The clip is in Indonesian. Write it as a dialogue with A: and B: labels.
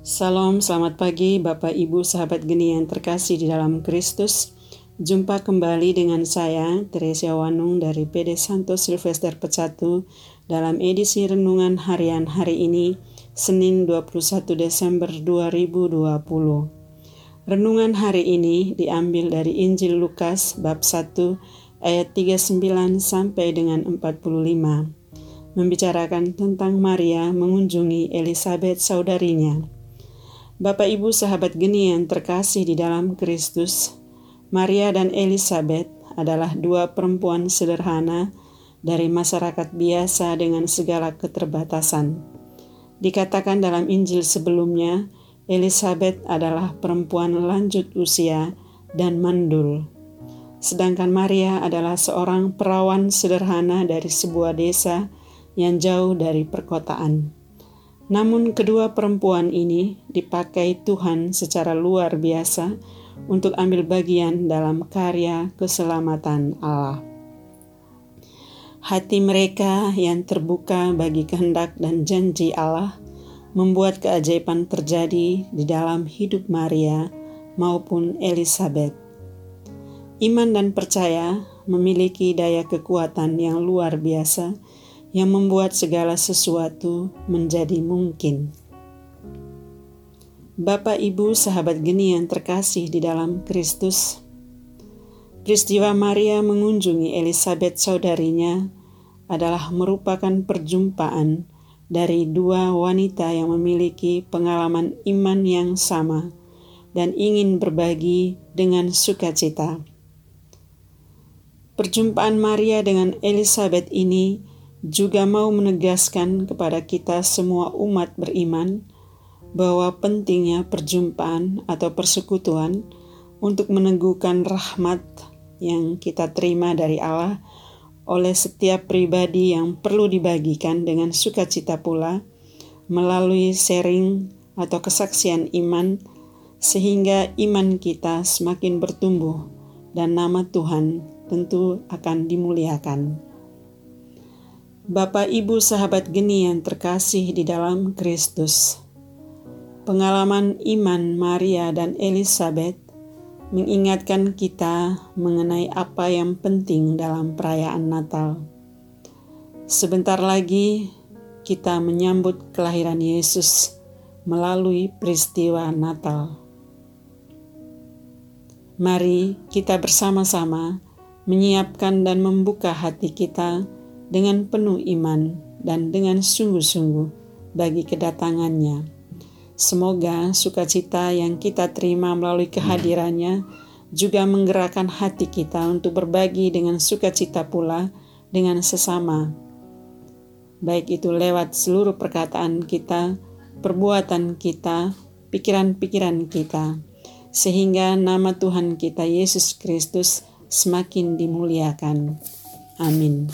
A: Salam, selamat pagi Bapak Ibu sahabat geni yang terkasih di dalam Kristus. Jumpa kembali dengan saya, Teresia Wanung dari PD Santo Silvester Pecatu dalam edisi Renungan Harian hari ini, Senin 21 Desember 2020. Renungan hari ini diambil dari Injil Lukas bab 1 ayat 39 sampai dengan 45 membicarakan tentang Maria mengunjungi Elizabeth saudarinya. Bapak Ibu sahabat geni yang terkasih di dalam Kristus, Maria dan Elizabeth adalah dua perempuan sederhana dari masyarakat biasa dengan segala keterbatasan. Dikatakan dalam Injil sebelumnya, Elizabeth adalah perempuan lanjut usia dan mandul. Sedangkan Maria adalah seorang perawan sederhana dari sebuah desa yang jauh dari perkotaan. Namun kedua perempuan ini dipakai Tuhan secara luar biasa untuk ambil bagian dalam karya keselamatan Allah. Hati mereka yang terbuka bagi kehendak dan janji Allah membuat keajaiban terjadi di dalam hidup Maria maupun Elizabeth. Iman dan percaya memiliki daya kekuatan yang luar biasa yang membuat segala sesuatu menjadi mungkin. Bapak, Ibu, sahabat geni yang terkasih di dalam Kristus, peristiwa Maria mengunjungi Elizabeth saudarinya adalah merupakan perjumpaan dari dua wanita yang memiliki pengalaman iman yang sama dan ingin berbagi dengan sukacita. Perjumpaan Maria dengan Elizabeth ini juga mau menegaskan kepada kita semua umat beriman bahwa pentingnya perjumpaan atau persekutuan untuk meneguhkan rahmat yang kita terima dari Allah oleh setiap pribadi yang perlu dibagikan dengan sukacita pula melalui sharing atau kesaksian iman sehingga iman kita semakin bertumbuh dan nama Tuhan tentu akan dimuliakan. Bapak, Ibu, sahabat geni yang terkasih di dalam Kristus. Pengalaman iman Maria dan Elizabeth mengingatkan kita mengenai apa yang penting dalam perayaan Natal. Sebentar lagi kita menyambut kelahiran Yesus melalui peristiwa Natal. Mari kita bersama-sama menyiapkan dan membuka hati kita dengan penuh iman dan dengan sungguh-sungguh bagi kedatangannya. Semoga sukacita yang kita terima melalui kehadirannya juga menggerakkan hati kita untuk berbagi dengan sukacita pula dengan sesama. Baik itu lewat seluruh perkataan kita, perbuatan kita, pikiran-pikiran kita, sehingga nama Tuhan kita Yesus Kristus semakin dimuliakan. Amin.